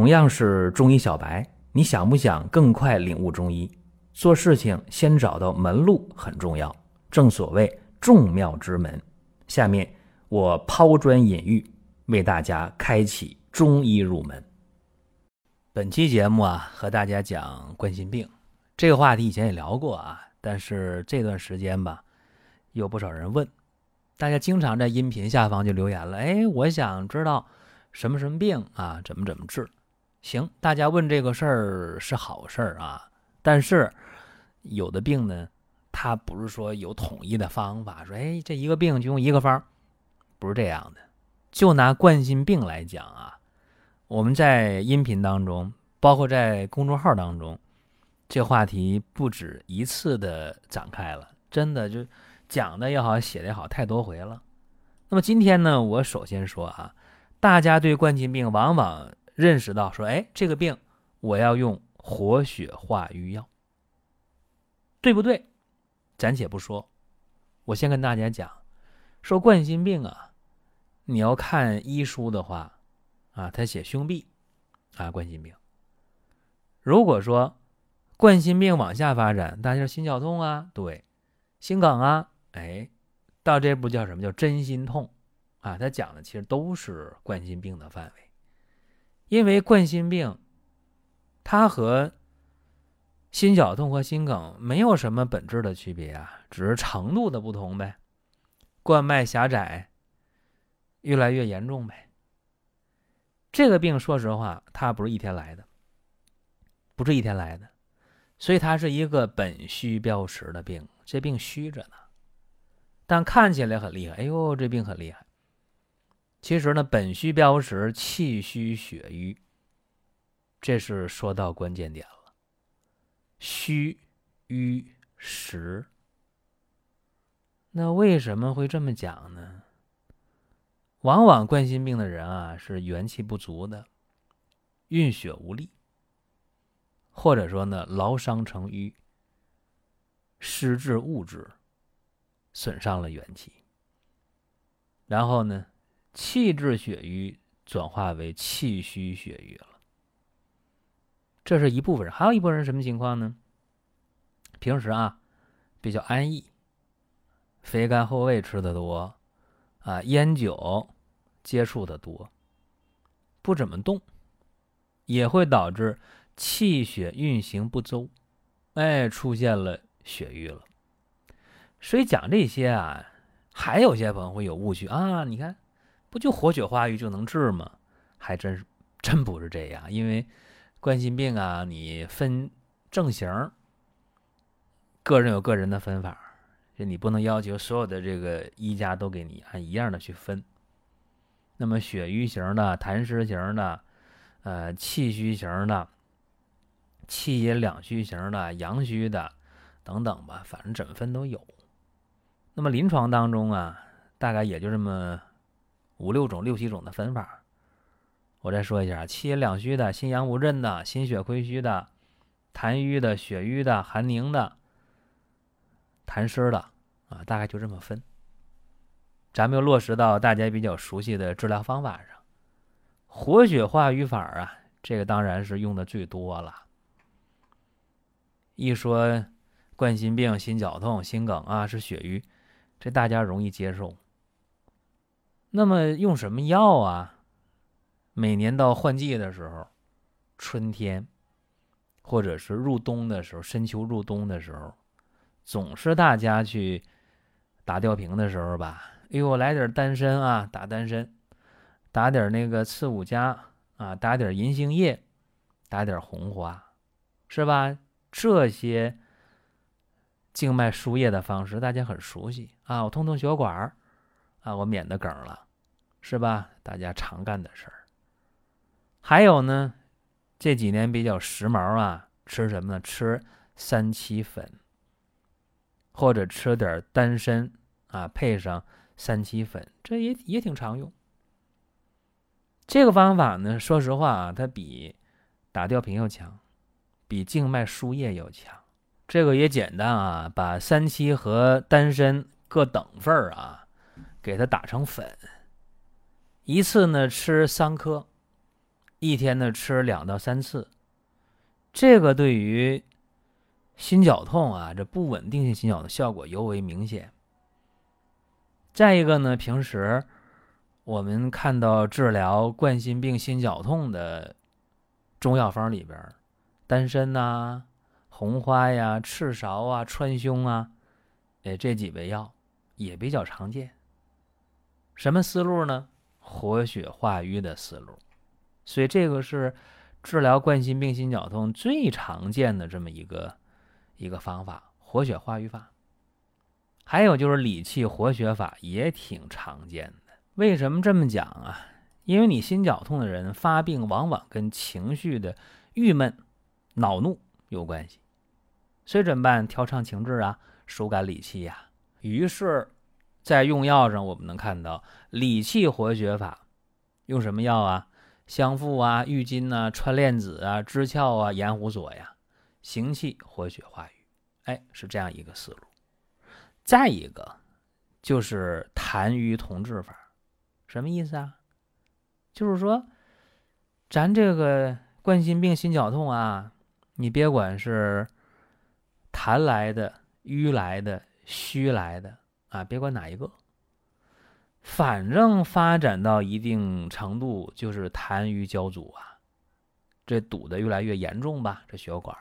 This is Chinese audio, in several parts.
同样是中医小白，你想不想更快领悟中医？做事情先找到门路很重要，正所谓众妙之门。下面我抛砖引玉，为大家开启中医入门。本期节目啊，和大家讲冠心病这个话题，以前也聊过啊，但是这段时间吧，有不少人问，大家经常在音频下方就留言了，哎，我想知道什么什么病啊，怎么怎么治？行，大家问这个事儿是好事儿啊，但是有的病呢，它不是说有统一的方法，说哎，这一个病就用一个方，不是这样的。就拿冠心病来讲啊，我们在音频当中，包括在公众号当中，这话题不止一次的展开了，真的就讲的也好，写的也好，太多回了。那么今天呢，我首先说啊，大家对冠心病往往。认识到说，哎，这个病我要用活血化瘀药，对不对？暂且不说，我先跟大家讲，说冠心病啊，你要看医书的话，啊，他写胸痹啊，冠心病。如果说冠心病往下发展，大家心绞痛啊，对，心梗啊，哎，到这步叫什么叫真心痛啊？他讲的其实都是冠心病的范围。因为冠心病，它和心绞痛和心梗没有什么本质的区别啊，只是程度的不同呗。冠脉狭窄，越来越严重呗。这个病说实话，它不是一天来的，不是一天来的，所以它是一个本虚标实的病。这病虚着呢，但看起来很厉害。哎呦，这病很厉害。其实呢，本虚标实，气虚血瘀，这是说到关键点了。虚、瘀、实，那为什么会这么讲呢？往往冠心病的人啊，是元气不足的，运血无力，或者说呢，劳伤成瘀，失滞物质，损伤了元气，然后呢？气滞血瘀转化为气虚血瘀了，这是一部分人。还有一部分人什么情况呢？平时啊比较安逸，肥甘厚味吃的多，啊烟酒接触的多，不怎么动，也会导致气血运行不周，哎，出现了血瘀了。所以讲这些啊，还有些朋友会有误区啊，你看。不就活血化瘀就能治吗？还真是，真不是这样。因为冠心病啊，你分症型，个人有个人的分法，就你不能要求所有的这个医家都给你按一样的去分。那么血瘀型的、痰湿型的、呃气虚型的、气阴两虚型的、阳虚的等等吧，反正怎么分都有。那么临床当中啊，大概也就这么。五六种、六七种的分法，我再说一下：气阴两虚的、心阳无振的、心血亏虚的、痰瘀的、血瘀的、寒凝的、痰湿的啊，大概就这么分。咱们又落实到大家比较熟悉的治疗方法上，活血化瘀法啊，这个当然是用的最多了。一说冠心病、心绞痛、心梗啊，是血瘀，这大家容易接受。那么用什么药啊？每年到换季的时候，春天，或者是入冬的时候，深秋入冬的时候，总是大家去打吊瓶的时候吧？哎呦，来点丹参啊，打丹参，打点那个刺五加啊，打点银杏叶，打点红花，是吧？这些静脉输液的方式，大家很熟悉啊。我通通血管儿。啊，我免得梗了，是吧？大家常干的事儿。还有呢，这几年比较时髦啊，吃什么呢？吃三七粉，或者吃点丹参啊，配上三七粉，这也也挺常用。这个方法呢，说实话啊，它比打吊瓶要强，比静脉输液要强。这个也简单啊，把三七和丹参各等份儿啊。给它打成粉，一次呢吃三颗，一天呢吃两到三次，这个对于心绞痛啊，这不稳定性心绞的效果尤为明显。再一个呢，平时我们看到治疗冠心病、心绞痛的中药方里边，丹参呐、红花呀、赤芍啊、川芎啊，哎，这几味药也比较常见。什么思路呢？活血化瘀的思路。所以这个是治疗冠心病、心绞痛最常见的这么一个一个方法——活血化瘀法。还有就是理气活血法也挺常见的。为什么这么讲啊？因为你心绞痛的人发病往往跟情绪的郁闷、恼怒有关系，所以怎么办？调畅情志啊，疏肝理气呀。于是，在用药上我们能看到理气活血法用什么药啊？香附啊、郁金呐、川链子啊、知壳啊、盐胡索呀，行气活血化瘀，哎，是这样一个思路。再一个就是痰瘀同治法，什么意思啊？就是说，咱这个冠心病、心绞痛啊，你别管是痰来的、瘀来的、虚来的啊，别管哪一个。反正发展到一定程度，就是痰瘀交阻啊，这堵得越来越严重吧，这血管。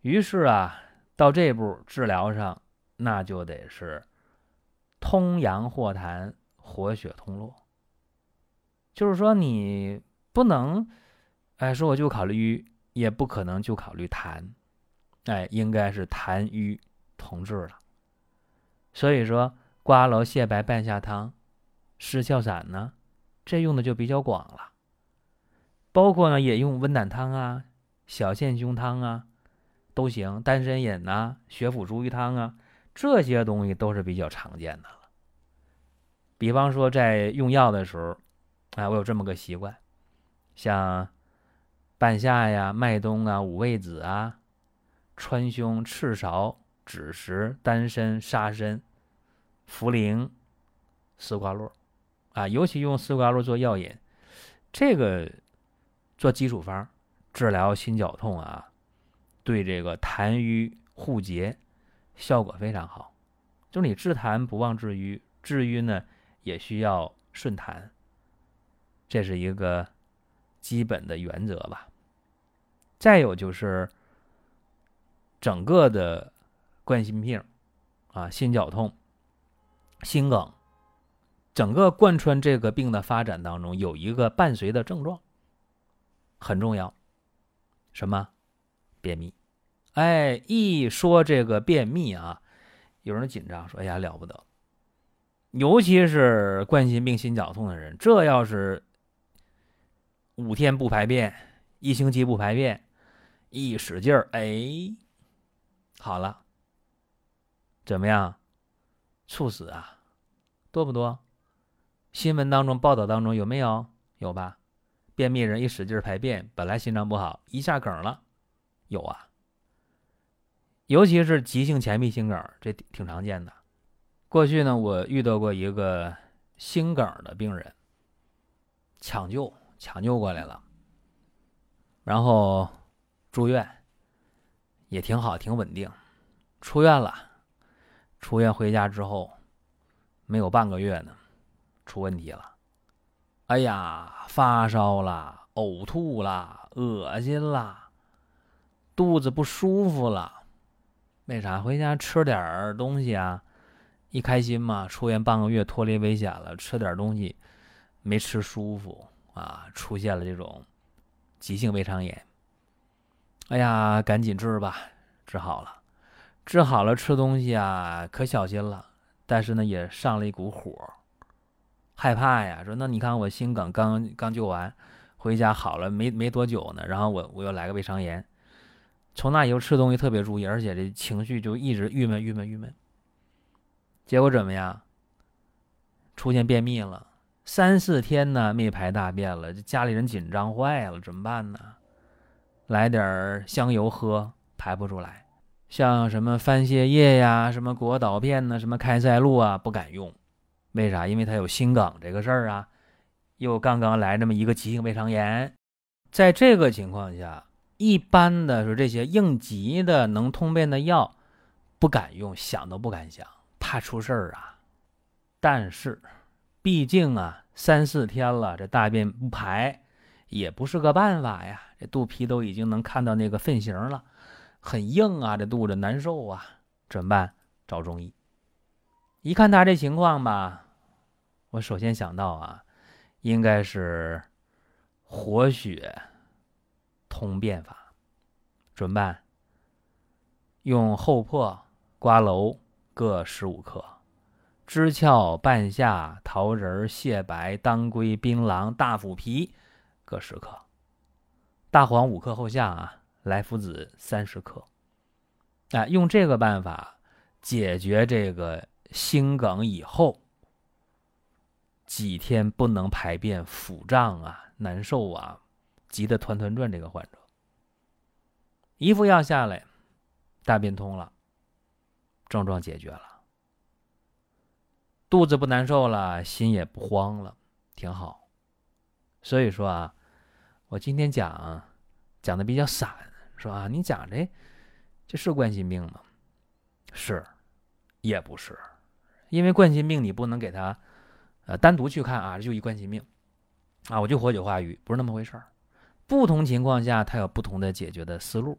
于是啊，到这步治疗上，那就得是通阳化痰，活血通络。就是说，你不能，哎，说我就考虑瘀，也不可能就考虑痰，哎，应该是痰瘀同治了。所以说，瓜蒌泻白半夏汤。湿窍散呢，这用的就比较广了。包括呢，也用温胆汤啊、小陷胸汤啊，都行。丹参饮呐、血府逐瘀汤啊，这些东西都是比较常见的了。比方说，在用药的时候，哎，我有这么个习惯，像半夏呀、麦冬啊、五味子啊、川芎、赤芍、枳实、丹参、沙参、茯苓、丝瓜络。啊，尤其用丝瓜络做药引，这个做基础方治疗心绞痛啊，对这个痰瘀互结效果非常好。就是你治痰不忘治瘀，治瘀呢也需要顺痰，这是一个基本的原则吧。再有就是整个的冠心病啊、心绞痛、心梗。整个贯穿这个病的发展当中，有一个伴随的症状很重要，什么？便秘。哎，一说这个便秘啊，有人紧张说：“哎呀，了不得！尤其是冠心病、心绞痛的人，这要是五天不排便，一星期不排便，一使劲儿，哎，好了，怎么样？猝死啊？多不多？”新闻当中报道当中有没有？有吧？便秘人一使劲排便，本来心脏不好，一下梗了，有啊。尤其是急性前壁心梗，这挺常见的。过去呢，我遇到过一个心梗的病人，抢救抢救过来了，然后住院，也挺好，挺稳定。出院了，出院回家之后，没有半个月呢。出问题了，哎呀，发烧了，呕吐了，恶心了，肚子不舒服了，为啥？回家吃点东西啊，一开心嘛，出院半个月，脱离危险了，吃点东西没吃舒服啊，出现了这种急性胃肠炎。哎呀，赶紧治吧，治好了，治好了，吃东西啊可小心了，但是呢也上了一股火。害怕呀，说那你看我心梗刚刚救完，回家好了没没多久呢，然后我我又来个胃肠炎，从那以后吃东西特别注意，而且这情绪就一直郁闷郁闷郁闷。结果怎么样？出现便秘了，三四天呢没排大便了，这家里人紧张坏了，怎么办呢？来点香油喝，排不出来，像什么番泻叶呀、什么果导片呢、什么开塞露啊，不敢用。为啥？因为他有心梗这个事儿啊，又刚刚来这么一个急性胃肠炎，在这个情况下，一般的说这些应急的能通便的药，不敢用，想都不敢想，怕出事儿啊。但是，毕竟啊，三四天了，这大便不排，也不是个办法呀。这肚皮都已经能看到那个粪形了，很硬啊，这肚子难受啊，怎么办？找中医。一看他这情况吧，我首先想到啊，应该是活血通便法，怎么办？用厚朴、瓜蒌各十五克，知壳、半夏、桃仁、蟹白、当归、槟榔、大腐皮各十克，大黄五克后下啊，莱菔子三十克。啊，用这个办法解决这个心梗以后几天不能排便、腹胀啊、难受啊、急得团团转这个患者，一副药下来，大便通了，症状解决了。肚子不难受了，心也不慌了，挺好。所以说啊，我今天讲讲的比较散，是吧？你讲这这是冠心病吗？是，也不是，因为冠心病你不能给他呃单独去看啊，这就一冠心病啊，我就活血化瘀，不是那么回事儿。不同情况下，它有不同的解决的思路。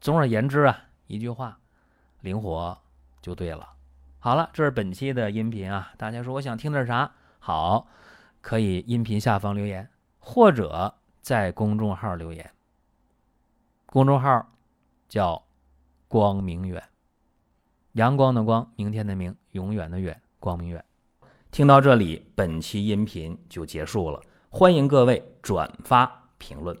总而言之啊，一句话，灵活就对了。好了，这是本期的音频啊。大家说我想听点啥？好，可以音频下方留言，或者在公众号留言。公众号叫“光明远”，阳光的光，明天的明，永远的远，光明远。听到这里，本期音频就结束了。欢迎各位转发评论。